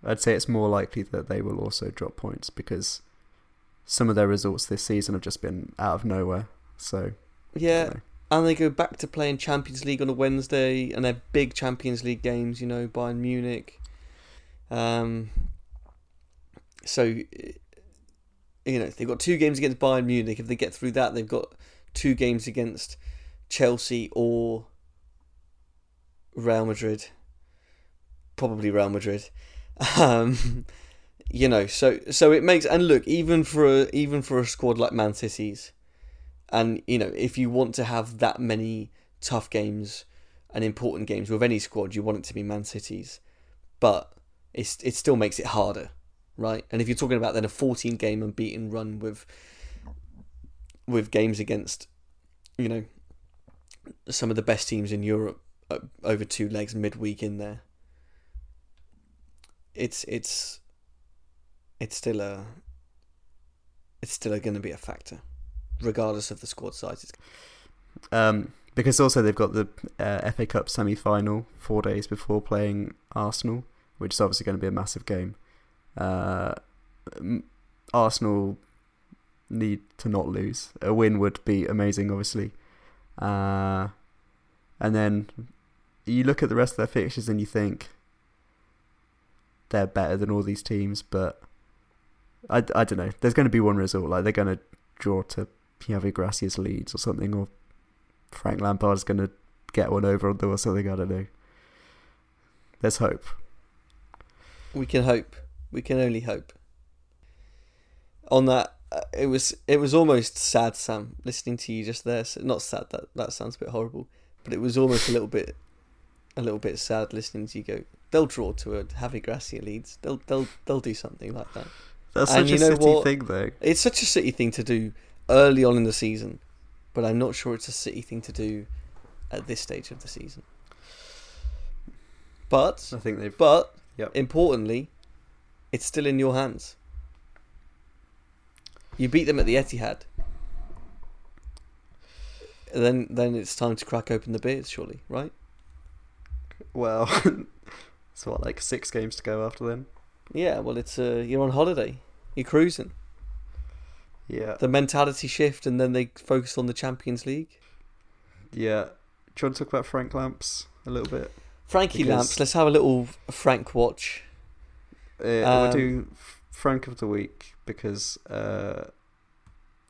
I'd say it's more likely that they will also drop points because some of their results this season have just been out of nowhere. So
Yeah, and they go back to playing Champions League on a Wednesday, and they're big Champions League games. You know, Bayern Munich. Um. So, you know, they've got two games against Bayern Munich. If they get through that, they've got two games against Chelsea or Real Madrid. Probably Real Madrid. Um, you know, so so it makes and look even for a, even for a squad like Man City's, and you know if you want to have that many tough games and important games with any squad, you want it to be Man City's, but it's it still makes it harder, right? And if you're talking about then a 14 game unbeaten run with with games against, you know, some of the best teams in Europe uh, over two legs midweek in there, it's it's it's still a it's still going to be a factor, regardless of the squad sizes.
Um, because also they've got the uh, FA Cup semi final four days before playing Arsenal, which is obviously going to be a massive game. Uh, Arsenal need to not lose. A win would be amazing, obviously. Uh, and then you look at the rest of their fixtures and you think they're better than all these teams, but I, I don't know. There's going to be one result. Like they're going to draw to Javi Gracia's Leeds or something, or Frank Lampard's going to get one over on them or something. I don't know. There's hope.
we can hope. We can only hope. On that, uh, it was it was almost sad, Sam, listening to you just there. Not sad. That that sounds a bit horrible, but it was almost a little bit, a little bit sad listening to you go. They'll draw to a Javi Gracia Leeds. They'll they'll they'll do something like that.
That's
And
such a city
what?
thing, though.
It's such a City thing to do early on in the season, but I'm not sure it's a City thing to do at this stage of the season. But
I think they've.
but
Yep.
importantly, it's still in your hands. You beat them at the Etihad. Then then it's time to crack open the beers, surely, right?
Well, it's what like six games to go after then.
Yeah, well it's uh, you're on holiday. You're cruising.
Yeah,
The mentality shift and then they focus on the Champions League.
yeah. Do you want to talk about Frank Lamps a little bit?
Frankie
Because-
Lamps, let's have a little Frank watch.
Uh, we'll
Um,
do Frank of the week because uh,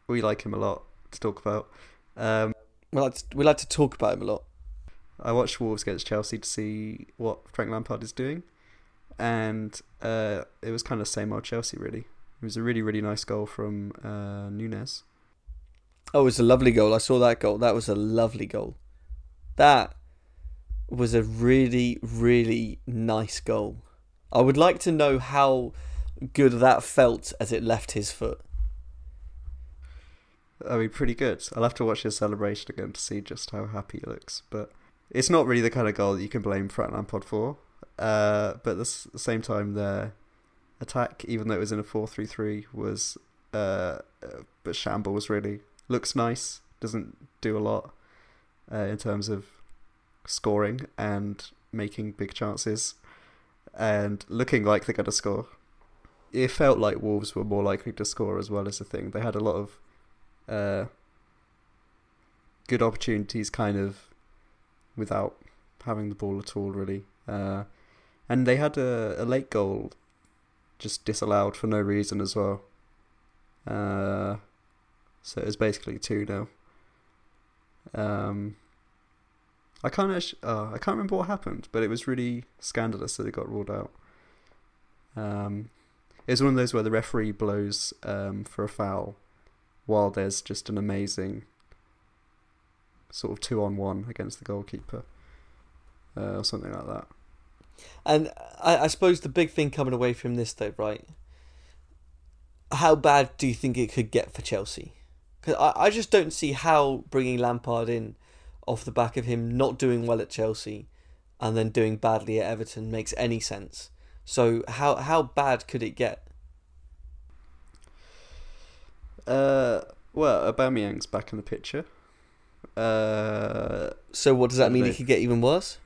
we like him a lot to talk about. Um,
We like to, we like to talk about him a lot.
I watched Wolves against Chelsea to see what Frank Lampard is doing, and uh, it was kind of same old Chelsea really. It was a really really nice goal from uh, Nunes.
Oh, it was a lovely goal. I saw that goal. That was a lovely goal. That was a really, really nice goal. I would like to know how good that felt as it left his foot.
I mean, pretty good. I'll have to watch his celebration again to see just how happy he looks. But it's not really the kind of goal that you can blame Frank Lampard for. Uh, but at the same time, their attack, even though it was in a four-three-three, was uh, uh, but shambles really. Looks nice, doesn't do a lot uh, in terms of scoring and making big chances, and looking like they're going to score. It felt like Wolves were more likely to score as well as the thing. They had a lot of uh, good opportunities kind of without having the ball at all really uh, and they had a, a late goal just disallowed for no reason as well. Uh, so it was basically 2 0 um, I can't actually, uh, I can't remember what happened but it was really scandalous that it got ruled out. Um, one of those where the referee blows um, for a foul while there's just an amazing sort of two on one against the goalkeeper uh, or something like that.
And I, I suppose the big thing coming away from this, though, right? How bad do you think it could get for Chelsea? Because I, I just don't see how bringing Lampard in off the back of him not doing well at Chelsea and then doing badly at Everton makes any sense. So how how bad could it get?
Uh, well, Aubameyang's back in the picture. Uh,
So what does that mean? It could get even worse.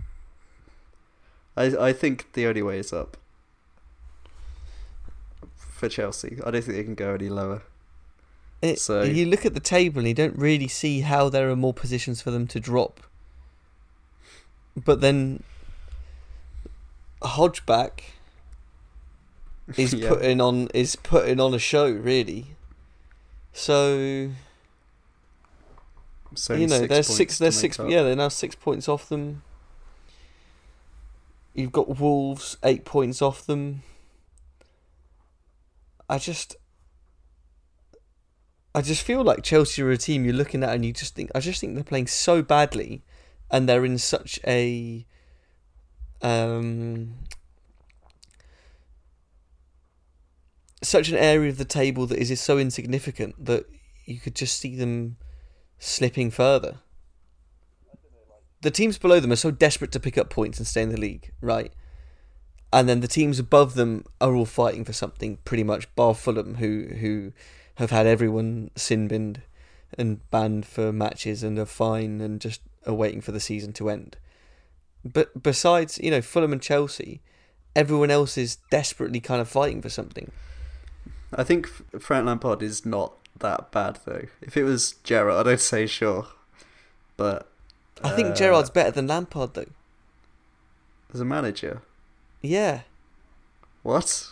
I I think the only way is up for Chelsea. I don't think they can go any lower.
It,
So-
you look at the table and you don't really see how there are more positions for them to drop. But then Hodgeback is
Yeah.
putting on is putting on a show really. So
So
you know, there's
points
six. There's six.
up.
Yeah, they're now six points off them. You've got Wolves eight points off them. I just, I just feel like Chelsea are a team you're looking at, and you just think. I just think they're playing so badly, and they're in such a, um, such an area of the table that is, is so insignificant that you could just see them slipping further. The teams below them are so desperate to pick up points and stay in the league, right? And then the teams above them are all fighting for something, pretty much, bar Fulham, who who have had everyone sin binned and banned for matches and are fine and just are waiting for the season to end. But besides, you know, Fulham and Chelsea, everyone else is desperately kind of fighting for something.
I think Frank Lampard is not that bad though. If it was Gerrard, I'd say sure, but
I think
uh,
Gerrard's better than Lampard, though.
as a manager.
Yeah.
What?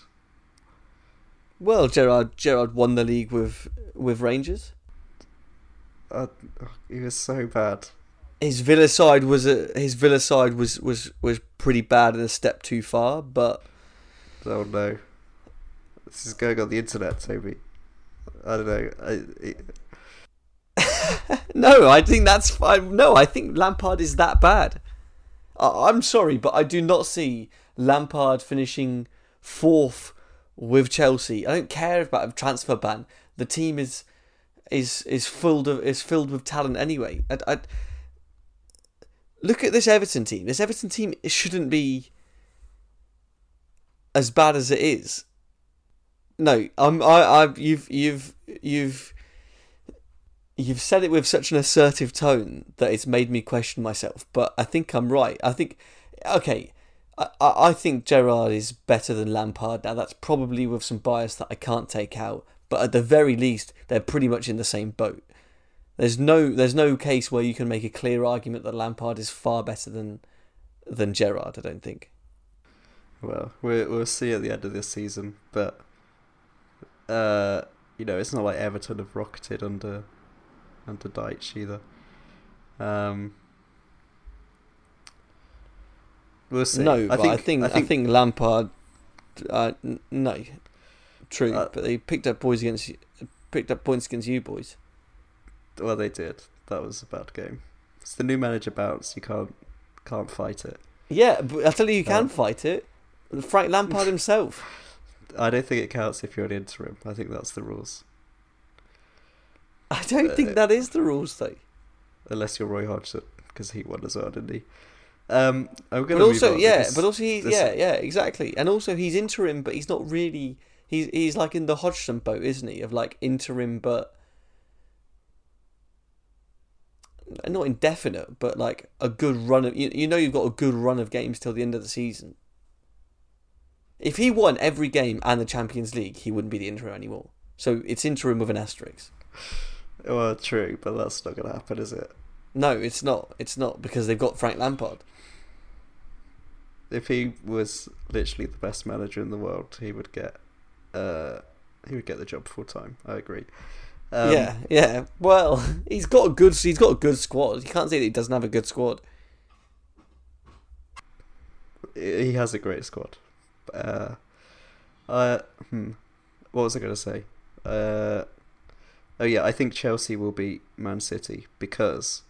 Well, Gerrard Gerrard won the league with with Rangers.
Uh, he was so bad.
His Villa side was a his Villa side was was was pretty bad and a step too far, but
Oh no, this is going on the internet, Toby. I don't know. I, it,
no, I think that's fine. No, I think Lampard is that bad. I, I'm sorry, but I do not see Lampard finishing fourth with Chelsea. I don't care about a transfer ban. The team is is is filled of is filled with talent anyway. I, I, look at this Everton team. This Everton team shouldn't be as bad as it is. No, I'm. I. I. You've. You've. You've. You've said it with such an assertive tone that it's made me question myself. But I think I'm right. I think. Okay. I, I think Gerrard is better than Lampard. Now that's probably with some bias that I can't take out. But at the very least, they're pretty much in the same boat. There's no. There's no case where you can make a clear argument that Lampard is far better than than Gerrard. I don't think.
well, we we'll see at the end of this season, but uh, you know, it's not like Everton have rocketed under under Dyche either. Um, we'll see.
No, but I think I think,
I
Lampard. Uh, n- no, true,
Uh,
but they picked up boys against picked up points against you boys.
well they did. That was a bad game. It's the new manager bounce. You can't can't fight it.
Yeah, but I tell you, you can
Uh,
fight it. Frank Lampard himself.
I don't think it counts if you're an interim. I think that's the rules.
I don't think
uh,
that is the rules though.
Unless you're Roy Hodgson, because he won as well, didn't he? Um, I'm gonna move
also, yeah, but also he,
this-
yeah, yeah, exactly. And also he's interim, but he's not really. He's he's like in the Hodgson boat, isn't he? Of like interim, but not indefinite, but like a good run of. You, you know, you've got a good run of games till the end of the season. If he won every game and the Champions League, he wouldn't be the interim anymore. So it's interim with an asterisk.
Well, true, but that's not going to happen, is it?
No, it's not. It's not because they've got Frank Lampard.
If he was literally the best manager in the world, he would get, uh, he would get the job full time. I agree. Um,
yeah, yeah. Well, he's got a good. He's got a good squad. You can't say that he doesn't have a good squad.
he has a great squad. Uh, uh, hmm, what was I going to say? Uh, oh yeah, I think Chelsea will beat Man City because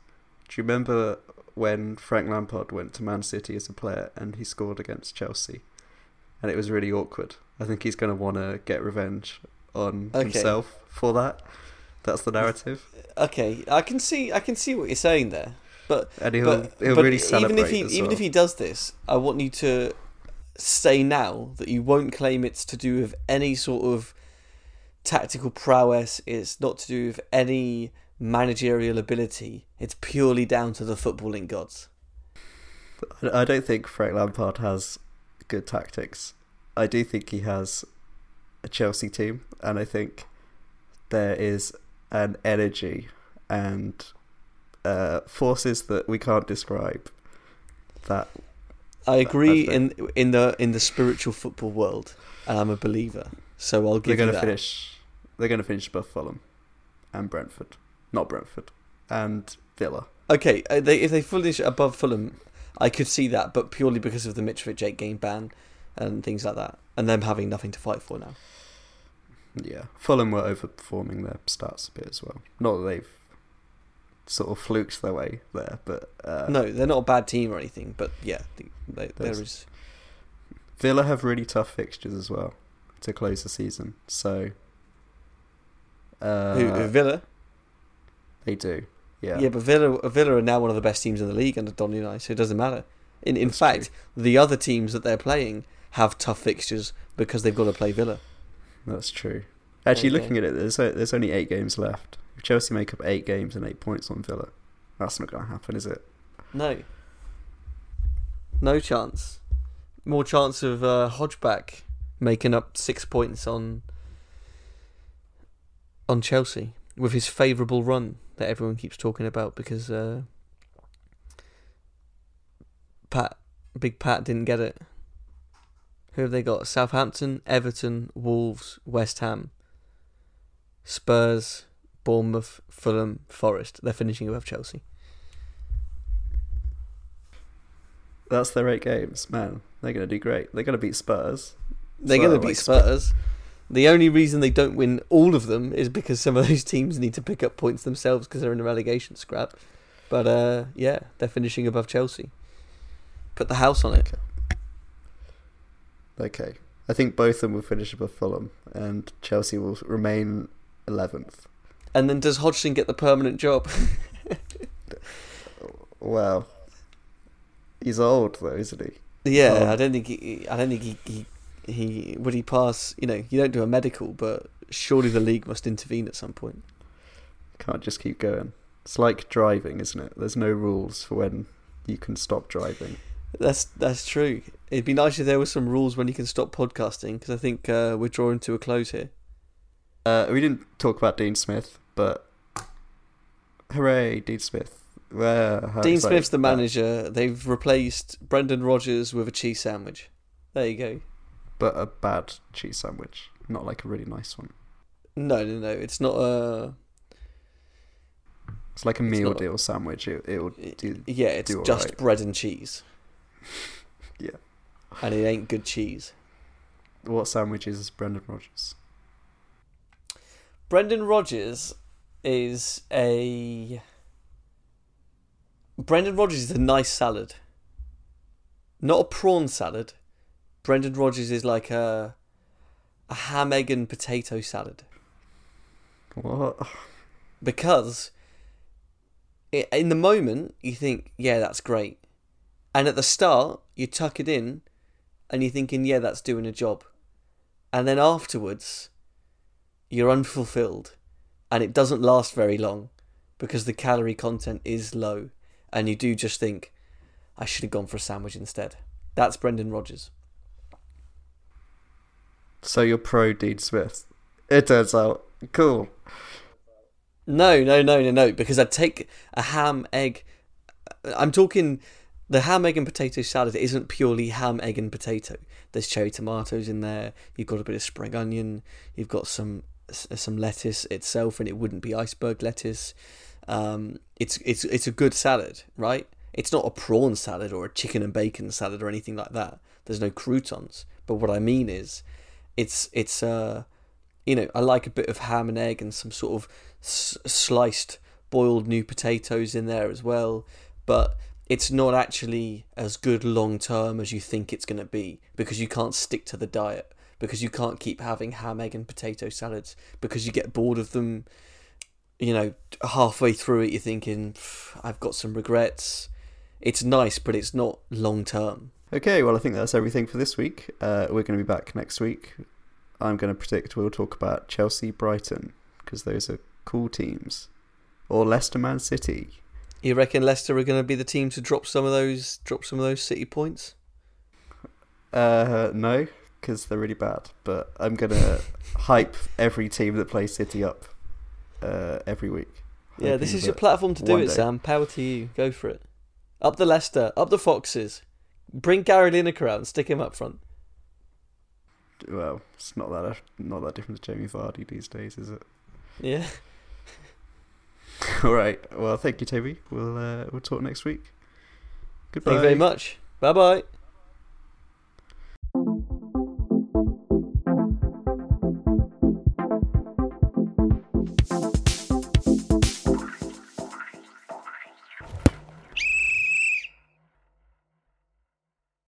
do you remember when Frank Lampard went to Man City as a player and he scored against Chelsea, and it was really awkward. I think he's going to want to get revenge on
Okay.
himself for that. That's the narrative,
Okay, I can see. I can see what you're saying there. But
and he'll
but,
he'll
but
really celebrate.
even if he even
well.
if he does this, I want you to say now that you won't claim it's to do with any sort of tactical prowess. It's not to do with any managerial ability. It's purely down to the footballing gods.
I don't think Frank Lampard has good tactics. I do think he has a Chelsea team, and I think there is an energy and uh, forces that we can't describe. That
I agree
I
in in the in the spiritual football world, and I'm a believer. So I'll give.
they're
going
to
that.
finish. They're going to finish above Fulham and Brentford, not Brentford, and Villa.
Okay, uh, they, if they finish above Fulham, I could see that, but purely because of the Mitrovic eight game ban and things like that, and them having nothing to fight for now.
Yeah, Fulham were overperforming their stats a bit as well. Not that they've sort of fluked their way there, but uh,
No, they're not a bad team or anything, but yeah, they, they,
There's- Villa have really tough fixtures as well to close the season. So uh,
Who, who, Villa?
they do, yeah.
Yeah. but Villa, Villa are now one of the best teams in the league under Don Unai, so it doesn't matter. In in
That's
fact, the other teams that they're playing have tough fixtures because they've got to play Villa.
That's true. Actually,
Okay.
looking at it, there's there's only eight games left. If Chelsea make up eight games and eight points on Villa, that's not going to happen, is it?
No. No chance. More chance of uh, Hodgeback making up six points on on Chelsea with his favourable run that everyone keeps talking about because uh, Pat, Big Pat didn't get it. Who have they got? Southampton, Everton, Wolves, West Ham, Spurs, Bournemouth, Fulham, Forest. They're finishing above Chelsea.
That's their eight games, man. They're going to do great. They're going to beat Spurs.
They're
So,
going to beat
Sp-
Spurs. The only reason they don't win all of them is because some of those teams need to pick up points themselves because they're in a relegation scrap. But uh, yeah, they're finishing above Chelsea. Put the house on it.
Okay. I think both of them will finish above Fulham, and Chelsea will remain 11th.
And then does Hodgson get the permanent job?
well, He's old, though, isn't he?
yeah,
Um,
I don't think he. I don't think he, he. He would he pass? You know, you don't do a medical, but surely the league must intervene at some point.
Can't just keep going. It's like driving, isn't it? There's no rules for when you can stop driving.
That's that's true. It'd be nice if there were some rules when you can stop podcasting because I think uh, we're drawing to a close here.
Uh, we didn't talk about Dean Smith, but hooray, Dean Smith. How
Dean Smith's the manager. They've replaced Brendan Rodgers with a cheese sandwich. There you go.
But a bad cheese sandwich, not like a really nice one.
No, no, no. It's not a.
It's like a meal deal sandwich. It, it'll do.
Yeah, it's
do
just
alright.
bread and cheese.
Yeah.
And it ain't good cheese.
What sandwich is Brendan Rodgers?
Brendan Rodgers is a. Brendan Rodgers is a nice salad. Not a prawn salad. Brendan Rodgers is like a. a ham, egg, and potato salad.
What?
because in the moment you think, yeah, that's great, and at the start you tuck it in, and you're thinking, yeah, that's doing a job, and then afterwards, you're unfulfilled, and it doesn't last very long, because the calorie content is low, and you do just think, I should have gone for a sandwich instead. That's Brendan Rodgers.
So you're pro Dean Smith? It turns out cool.
No, no, no, no, no. Because I'd take a ham, egg. I'm talking the ham, egg, and potato salad isn't purely ham, egg, and potato. There's cherry tomatoes in there. You've got a bit of spring onion. You've got some some lettuce itself, and it wouldn't be iceberg lettuce. Um, it's it's it's a good salad, right? It's not a prawn salad or a chicken and bacon salad or anything like that. There's no croutons. But what I mean is, it's it's uh, you know, I like a bit of ham and egg and some sort of s- sliced boiled new potatoes in there as well. But it's not actually as good long term as you think it's going to be because you can't stick to the diet because you can't keep having ham, egg, and potato salads because you get bored of them. You know, halfway through it, you're thinking, I've got some regrets. It's nice, but it's not long term.
Okay, well, I think that's everything for this week. Uh, we're going to be back next week. I'm going to predict we'll talk about Chelsea, Brighton, because those are cool teams, or Leicester, Man City.
You reckon Leicester are going to be the team to drop some of those drop some of those City points?
Uh, no, because they're really bad. But I'm going to hype every team that plays City up. uh, every week.
Yeah, this is your platform to do it,
day-
Sam. Power to you. Go for it. Up the Leicester. Up the Foxes. Bring Gary Lineker out and stick him up front.
Well, it's not that not that different to Jamie Vardy these days, is it?
Yeah.
All right. Well, thank you, Toby. We'll uh, we'll talk next week. Goodbye.
Thank you very much. Bye bye.